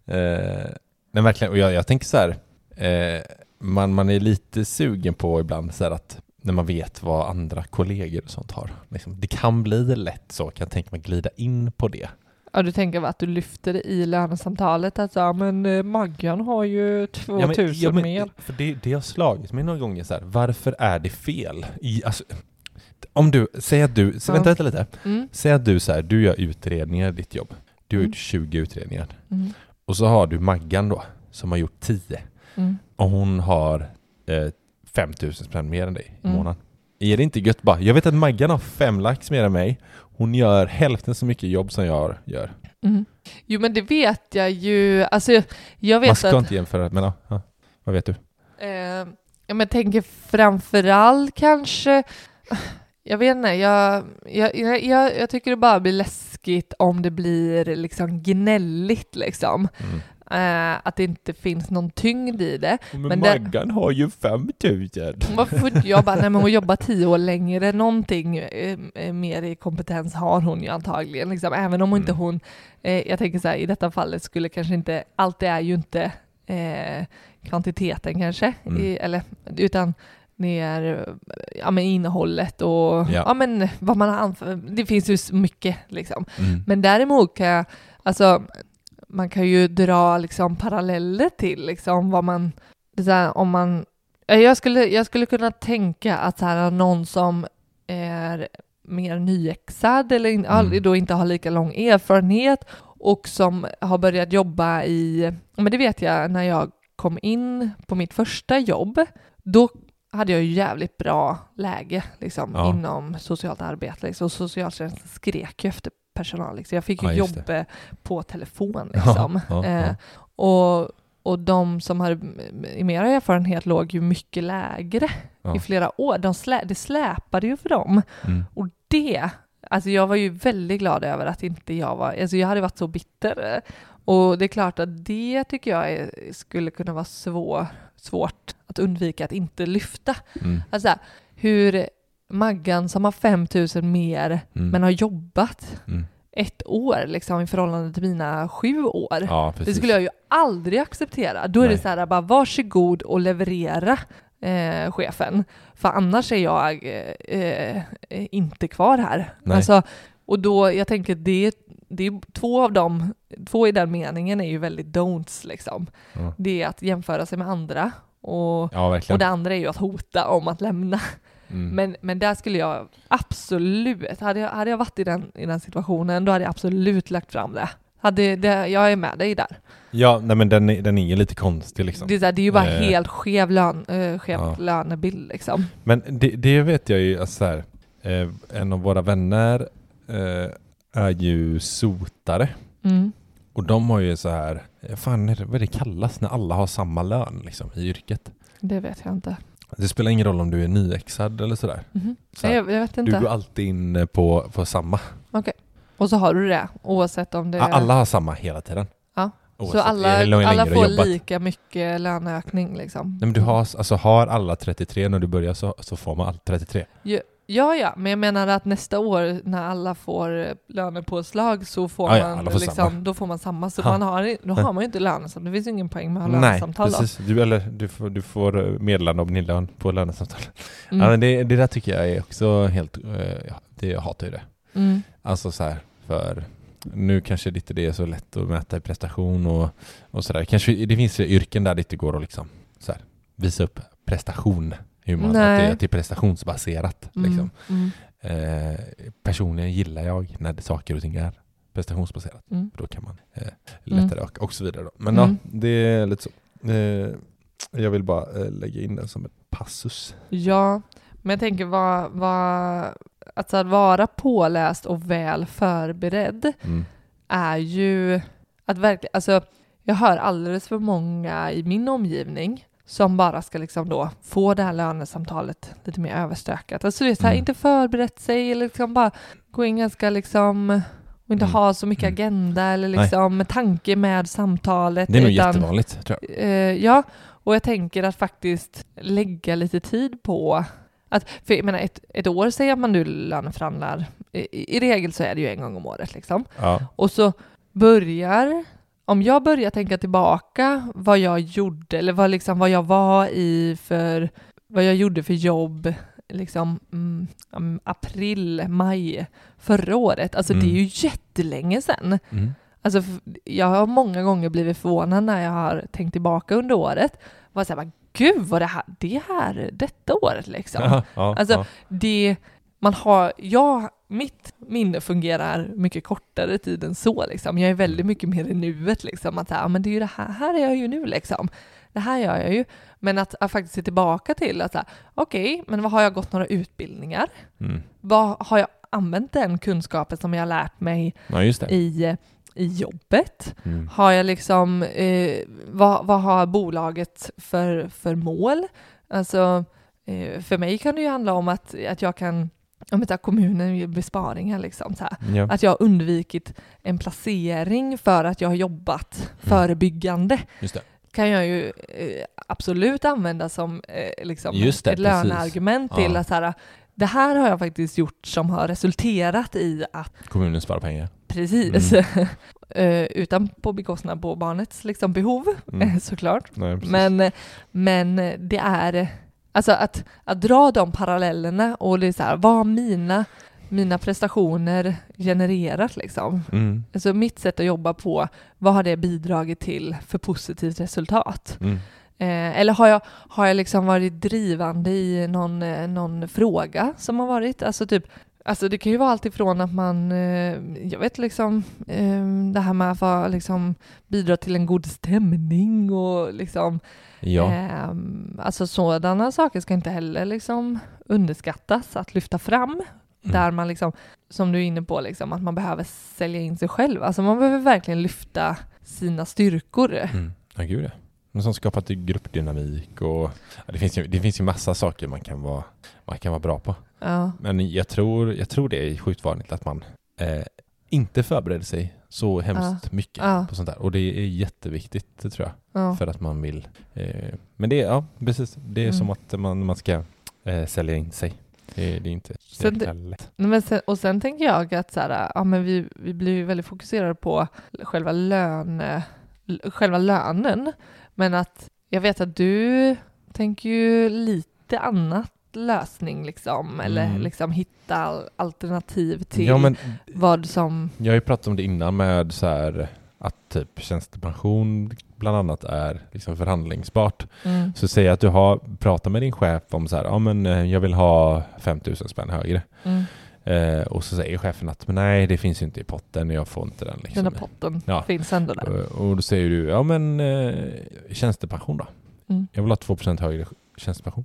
Eh, men verkligen, och jag, jag tänker så här, eh, man, man är lite sugen på ibland så att när man vet vad andra kollegor och sånt har. Liksom, det kan bli lätt så, kan jag tänka mig, glida in på det. Ja, du tänker att du lyfter det i lönesamtalet att ja, men eh, Maggan har ju 2000 Ja, men- ja, men- mer. För det, det har slagit mig några gånger så här, varför är det fel? I, alltså, om du, säg att du, Ja. vänta, vänta lite. Mm. Säg att du så här, du gör utredningar i ditt jobb. Du har Mm. gjort 20 utredningar. Mm. Och så har du Maggan då, som har gjort 10. Mm. Och hon har eh, 5000 spänn mer än dig i Mm. månaden. Är det inte gött bara? Jag vet att Maggan har fem lax mer än mig. Hon gör hälften så mycket jobb som jag gör. Mm. Jo, men det vet jag ju. Alltså, jag vet Man ska att... inte jämföra, men ja. Vad vet du? Eh, jag tänker framförallt kanske... Jag vet inte, jag, jag, jag, jag, jag tycker det bara blir läskigt om det blir liksom gnälligt liksom. Mm. Eh, att det inte finns någon tyngd i det. Men, Men Maggan har ju 5000. Varför jag bara, nej men hon jobbar tio år längre, någonting eh, mer i kompetens har hon ju antagligen, liksom. även om inte Mm. hon, eh, jag tänker så här, i detta fallet skulle kanske inte, allt det är ju inte kvantiteten kanske, Mm. i, eller, utan eh, ja, men innehållet och Ja. ja. men, vad man har anfört, det finns ju så mycket liksom. Mm. Men däremot kan jag, alltså, man kan ju dra liksom paralleller till liksom vad man, här, om man, jag skulle, jag skulle kunna tänka att så här, någon som är mer nyexad eller in, Mm. då inte har lika lång erfarenhet och som har börjat jobba i, men det vet jag när jag kom in på mitt första jobb, då hade jag ju jävligt bra läge liksom, Ja. inom socialt arbete. Liksom. Socialtjänsten skrek ju efter personal. Liksom. Jag fick ju Ja, just jobb eh, på telefon. Liksom. Ja, Eh, och, och de som hade i mer erfarenhet låg ju mycket lägre i flera år. De slä, det släpade ju för dem. Mm. Och det, alltså jag var ju väldigt glad över att inte jag var, alltså jag hade varit så bitter. Och det är klart att det tycker jag är, skulle kunna vara svår, svårt att undvika att inte lyfta. Mm. Alltså, hur Maggan som har 5000 mer Mm. men har jobbat Mm. ett år liksom i förhållande till mina sju år. Ja, det skulle jag ju aldrig acceptera. Då är det Nej. så här bara varsågod och leverera eh, chefen. För annars är jag eh, eh, inte kvar här. Nej. Alltså, och då, jag tänker det, det är två av dem, två i den meningen är ju väldigt don'ts liksom. Ja. Det är att jämföra sig med andra och, Ja, och det andra är ju att hota om att lämna. Mm. Men, men där skulle jag absolut, hade jag, hade jag varit i den, i den situationen, då hade jag absolut lagt fram det. Hade, det jag är med dig där. Ja, nej men den den är ju lite konstig liksom. Det är, här, det är ju bara Eh. helt skev, lön, eh, skev Ja. lönebild liksom. Men det, det vet jag ju, alltså så här, eh, en av våra vänner eh, är ju sotare. Mm. Och de har ju så här, eh, fan vad är det kallas när alla har samma lön liksom i yrket? Det vet jag inte. Det spelar ingen roll om du är nyexad eller sådär. Mhm. Så här, Nej, jag, jag vet du inte. går alltid in eh, på, på samma. Och så har du det, oavsett om det Ja, Alla har samma hela tiden. Ja. Oavsett Så alla, alla du får jobbat. lika mycket löneökning liksom. Nej, men du har, alltså, har alla 33 när du börjar så, så får man allt 33. Ja, ja, men jag menar att nästa år när alla får lönepåslag så får Ja, ja, man får liksom, samma. då får man samma. Så Ha. man har, då har man ju inte lönesamtal. Det finns ju ingen poäng med att ha Nej, lönesamtal då. precis. Du, eller, du, får, du får eh, meddelande om din lön på lönesamtal. Mm. Ja, men det, det där tycker jag är också helt... eh, ja, det, jag hatar ju det. Mm. Alltså så här, för nu kanske det inte det är så lätt att mäta i prestation och, och sådär. Kanske det finns yrken där det inte går att liksom så här, visa upp prestation. Hur man, att det, att det är prestationsbaserat. Mm. Liksom. Mm. Eh, personligen gillar jag när det, saker och ting är prestationsbaserat. Mm. Då kan man eh, lättare öka och så vidare. Då. Men Mm. ja, det är lite så. Eh, jag vill bara eh, lägga in den som en passus. Ja, men jag tänker vad, vad, alltså att vara påläst och väl förberedd Mm. är ju att verkligen, alltså jag hör alldeles för många i min omgivning som bara ska liksom då få det här lönesamtalet lite mer överstökat. Alltså det är så här, Mm. inte förberett sig eller liksom bara gå in ganska liksom och inte Mm. ha så mycket Mm. agenda eller Nej. liksom med tanke med samtalet. Det är nog utan- jättevanligt tror jag. Eh, ja, och jag tänker att faktiskt lägga lite tid på att, för jag menar ett, ett år säger man nu löneförhandlar, i, i regel så är det ju en gång om året liksom. Ja. Och så börjar, om jag börjar tänka tillbaka vad jag gjorde eller vad, liksom, vad jag var i för, vad jag gjorde för jobb liksom mm, mm, april, maj förra året, alltså det är Mm. ju jättelänge sedan. Mm. Alltså, jag har många gånger blivit förvånad när jag har tänkt tillbaka under året. Var så här, gud vad det här, det här, detta året liksom. Ja, ja, Alltså, ja. Det, man har, jag, mitt minne fungerar mycket kortare tid än så liksom. Jag är väldigt mycket mer i nuet liksom. Att här, "Ja, men det är ju det här, här är jag ju nu liksom. Det här gör jag ju. Men att, att faktiskt se tillbaka till att okej, men vad har jag gått några utbildningar? Mm. Vad har jag använt den kunskapen som jag har lärt mig ja, i, i jobbet? Mm. Har jag liksom, eh, vad, vad har bolaget för, för mål? Alltså, eh, för mig kan det ju handla om att, att jag kan, om tar kommunen ger besparingar liksom så. Ja. Att jag har undvikit en placering för att jag har jobbat förebyggande Just det. kan jag ju eh, absolut använda som eh, liksom det, ett precis. löneargument till Ja. att så här, det här har jag faktiskt gjort som har resulterat i att Kommunen sparar pengar. Precis. Mm. Eh, utan på bekostnad på barnets liksom, behov, Mm. eh, såklart. Nej, precis. Men, men det är, alltså att, att dra de parallellerna och det är så här, vad har mina, mina prestationer genererat liksom? Mm. Alltså mitt sätt att jobba på, vad har det bidragit till för positivt resultat? Mm. Eh, eller har jag, har jag liksom varit drivande i någon, eh, någon fråga som har varit? Alltså typ, alltså det kan ju vara allt ifrån att man, eh, jag vet liksom, eh, det här med att liksom, bidra till en god stämning och liksom, Ja. eh, alltså sådana saker ska inte heller liksom underskattas att lyfta fram. Mm. Där man liksom, som du är inne på, liksom, att man behöver sälja in sig själv. Alltså man behöver verkligen lyfta sina styrkor. Mm. Ja, gud ja. Men som skapar till gruppdynamik och ja, det, finns ju, det finns ju massa saker man kan vara, man kan vara bra på. Ja. Men jag tror, jag tror det är sjukt vanligt att man eh, inte förbereder sig så hemskt mycket Ja. på sånt där. Och det är jätteviktigt, det tror jag. Ja. För att man vill. Eh, men det är, ja precis, det är Mm. som att man, man ska eh, sälja in sig. Det, det är inte så lätt. Men sen, och sen tänker jag att så här, ja, men vi, vi blir ju väldigt fokuserade på själva, lön, själva lönen. Men att jag vet att du tänker ju lite annat lösning liksom, eller Mm. liksom hitta al- alternativ till Ja, men vad som... jag har ju pratat om det innan med så här att typ tjänstepension bland annat är liksom förhandlingsbart. Mm, Så säg att du har pratat med din chef om så här, ja men eh, jag vill ha 5000 spänn högre. mm, Eh, och så säger chefen att men nej det finns ju inte i potten, jag får inte den. Liksom. den här potten Ja. finns ändå där. Och- Och då säger du, ja men eh, tjänstepension då? Mm. Jag vill ha 2% högre tjänstepension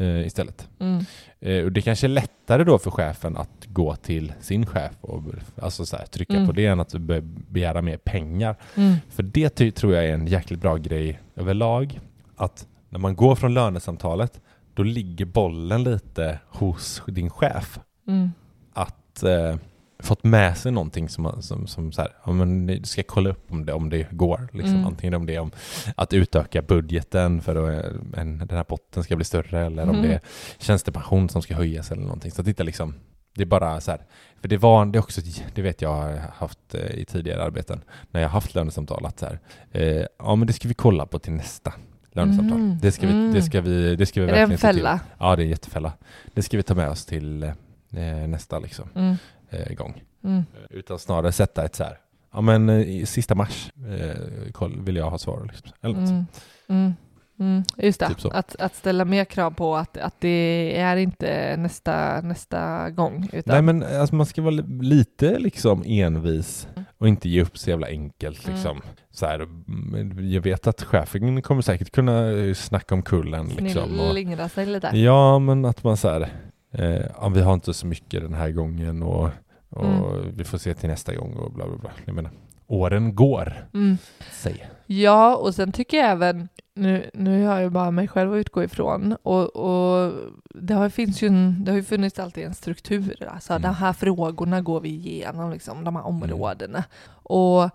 eh, istället. Mm, Eh, och det kanske är lättare då för chefen att gå till sin chef och alltså så här, trycka Mm. på det än att be- begära mer pengar. mm, För det tror jag är en jäkligt bra grej överlag. Att när man går från lönesamtalet, då ligger bollen lite hos din chef. mm, Att eh, fått med sig någonting som, som, som så här, ja, men du ska kolla upp om det, om det går. Liksom. Mm. Antingen om det är om att utöka budgeten för att en, den här potten ska bli större eller om Mm. det är tjänstepension som ska höjas eller någonting. Så att inte liksom, det är bara så här, för det var, det också, det vet jag har haft eh, i tidigare arbeten, när jag haft lönesamtal, att så här, eh, ja men det ska vi kolla på till nästa lönesamtal. Mm. Det ska vi, Mm. det ska vi, det ska vi Är det en verkligen fälla? Ja, det är en jättefälla. Det ska vi ta med oss till eh, nästa liksom, Mm, eh, gång. mm, Utan snarare sätta ett så här, ja men eh, i sista mars eh, vill jag ha svar. Liksom. Eller något mm, mm, mm. Just det, Typ att, att ställa mer krav på att, att det är inte nästa, nästa gång. Utan, Nej men alltså, man ska vara li- lite liksom envis och inte ge upp så jävla enkelt Mm. liksom. Så här, mm, jag vet att chefen kommer säkert kunna eh, snacka om kullen liksom. Slingra sig lite. ja men att man så här, eh, ja, vi har inte så mycket den här gången och, och Mm. vi får se till nästa gång och bla bla bla. Jag menar, åren går. Mm. Säg. Ja, och sen tycker jag även, nu, nu har jag bara mig själv att utgå ifrån, och, och det, har, finns ju en, det har ju funnits alltid en struktur. Alltså Mm. de här frågorna går vi igenom, liksom, de här områdena. Och, och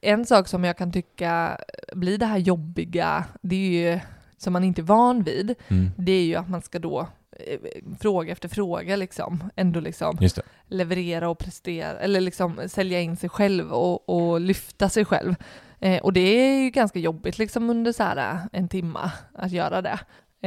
en sak som jag kan tycka blir det här jobbiga, det är ju, som man inte är van vid, Mm. det är ju att man ska då fråga efter fråga liksom, ändå liksom leverera och prestera, eller liksom sälja in sig själv och, och lyfta sig själv. Eh, och det är ju ganska jobbigt liksom under så här eh, en timma att göra det.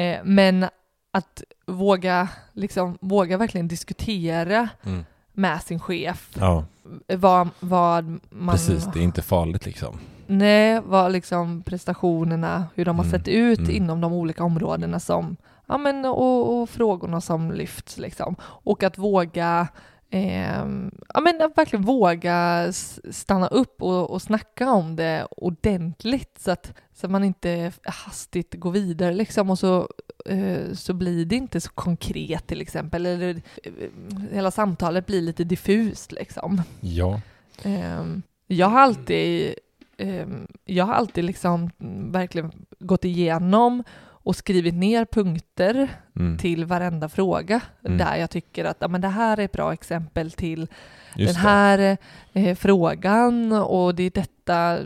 Eh, men att våga, liksom, våga verkligen diskutera Mm. med sin chef Ja, vad, vad man... precis. Det är inte farligt liksom. Nej, vad liksom prestationerna, hur de har Mm, sett ut mm. inom de olika områdena som, ja men och, och frågorna som lyfts liksom. Och att våga, ehm, ja men att verkligen våga stanna upp och, och snacka om det ordentligt så att, så att man inte hastigt går vidare liksom och så, eh, så blir det inte så konkret till exempel, eller eh, hela samtalet blir lite diffust liksom. Ja. Ehm, jag har alltid, ehm, jag har alltid liksom verkligen gått igenom och skrivit ner punkter Mm. till varenda fråga Mm. där jag tycker att ja, men det här är ett bra exempel till Just den här eh, frågan och det är detta,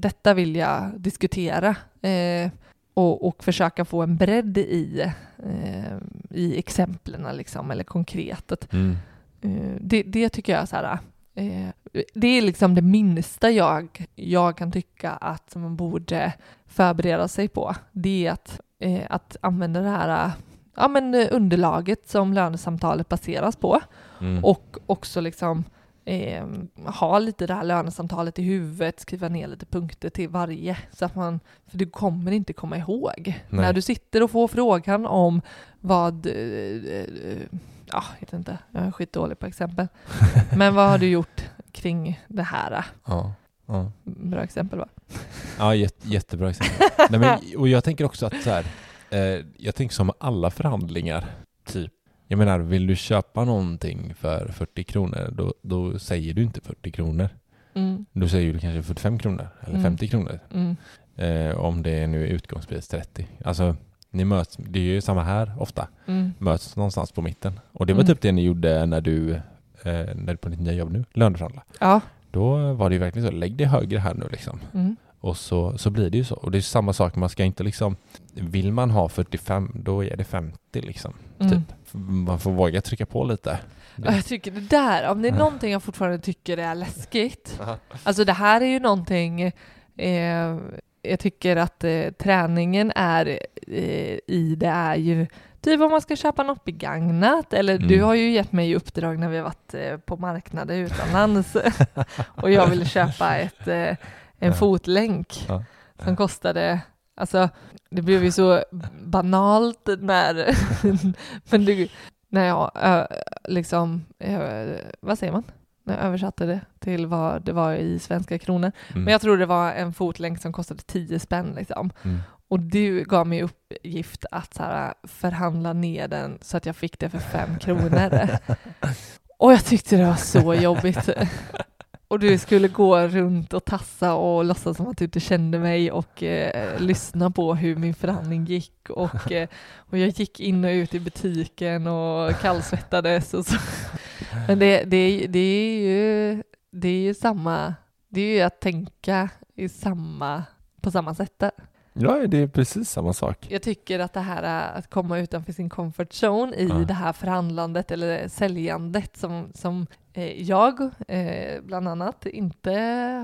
detta vill jag diskutera eh, och, och försöka få en bredd i, eh, i exemplen liksom, eller konkretet. Mm. Eh, det, det tycker jag så här, eh, det är liksom det minsta jag, jag kan tycka att man borde förbereda sig på. Det är att, eh, att använda det här ja, men eh, underlaget som lönesamtalet baseras på Mm. och också liksom eh, ha lite det här lönesamtalet i huvudet, skriva ner lite punkter till varje, så att man, för du kommer inte komma ihåg. När du sitter och får frågan om vad, eh, eh, ja, jag vet inte, jag är skitdålig på exempel, men vad har du gjort kring det här? Ja. Ja. Bra exempel va? Ja, jätte, jättebra exempel. Nej, men, och jag tänker också att så här, eh, jag tänker som alla förhandlingar, typ, jag menar, vill du köpa någonting för 40 kronor, då, då säger du inte 40 kronor. Mm, Då säger du kanske 45 kronor eller Mm. 50 kronor. mm, Eh, om det nu är utgångspris 30. Alltså, ni möts, det är ju samma här ofta, mm, möts någonstans på mitten. Och det var Mm. typ det ni gjorde när du, eh, när du på ditt nya jobb nu, löneförhandla. ja, Då var det ju verkligen så, lägg det högre här nu liksom. mm, Och så, så blir det ju så. Och det är samma sak, man ska inte liksom, vill man ha 45, då är det 50 liksom. Mm. Typ. Man får våga trycka på lite. Jag tycker det där, om det är någonting jag fortfarande tycker är läskigt, alltså det här är ju någonting eh, jag tycker att eh, träningen är eh, i det är ju typ om man ska köpa något begagnat eller Mm. du har ju gett mig i uppdrag när vi har varit eh, på marknader utomlands och jag ville köpa ett, eh, en Ja. fotlänk Ja. som kostade Alltså, det blev ju så banalt när, men du, när jag ö, liksom, ö, vad säger man? När jag översatte det till vad det var i svenska kronor. Mm. Men jag tror det var en fotlänk som kostade 10 spänn liksom. Mm. Och du gav mig uppgift att så här, förhandla ner den så att jag fick det för fem kronor. och jag tyckte det var så jobbigt. Och du skulle gå runt och tassa och låtsas som att du inte kände mig och eh, lyssna på hur min förhandling gick. Och, eh, och jag gick in och ut i butiken och kallsvettades. Och så. Men det, det, det, är ju, det är ju samma, det är ju att tänka i samma, på samma sätt där. Ja, det är precis samma sak. Jag tycker att det här är att komma utanför sin comfort zone i Ja. det här förhandlandet eller säljandet som, som eh, jag eh, bland annat inte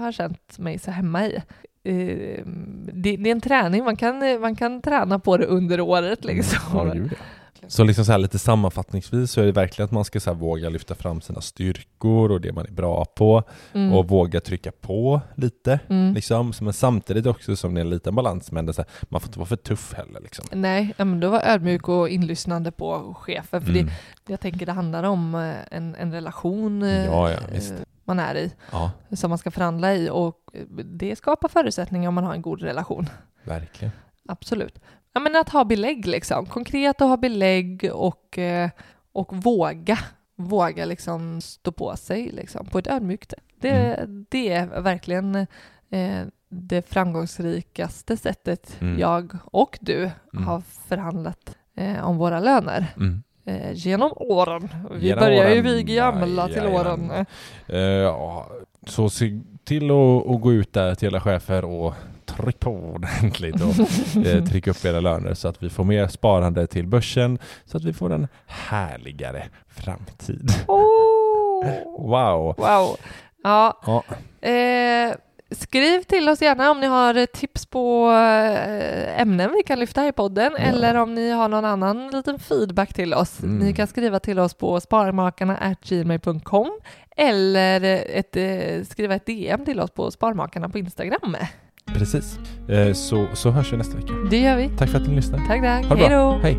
har känt mig så hemma i. Eh, det, det är en träning, man kan, man kan träna på det under året liksom. Ja, gud, ja. Så liksom så här lite sammanfattningsvis så är det verkligen att man ska så våga lyfta fram sina styrkor och det man är bra på Mm. och våga trycka på lite. Mm. Liksom. Så Men samtidigt också som det är en liten balans, men det så här, man får inte vara för tuff heller. Liksom. Nej, ja, men då var ödmjuk och inlyssnande på chefen. För Mm. det, jag tänker det handlar om eh, en, en relation Ja, ja, visst. eh, man är i, Ja, som man ska förhandla i och eh, det skapar förutsättningar om man har en god relation. verkligen. Absolut. Ja, men att ha belägg liksom. Konkret att ha belägg och, eh, och våga. Våga liksom stå på sig liksom, på ett ödmjukt sätt. Det, Mm. det är verkligen eh, det framgångsrikaste sättet Mm. jag och du Mm. har förhandlat eh, om våra löner Mm. eh, genom åren. Vi Genom börjar ju åren. vi gamla Ja, till jajamän. åren. Eh, ja, så se till att gå ut där till era chefer och tryck på ordentligt och eh, tryck upp era löner så att vi får mer sparande till börsen så att vi får en härligare framtid. Oh, Wow! wow. Ja, Ja, Eh, skriv till oss gärna om ni har eh, tips på eh, ämnen vi kan lyfta i podden Ja. eller om ni har någon annan liten feedback till oss. Mm. Ni kan skriva till oss på sparmakarna.gmail.com eller ett, eh, skriva ett DM till oss på Sparmakarna på Instagram. Precis. Eh, så, så hörs vi nästa vecka. Det gör vi. Tack för att ni lyssnade. Tack, tack. Ha det Hej bra. då. Hej!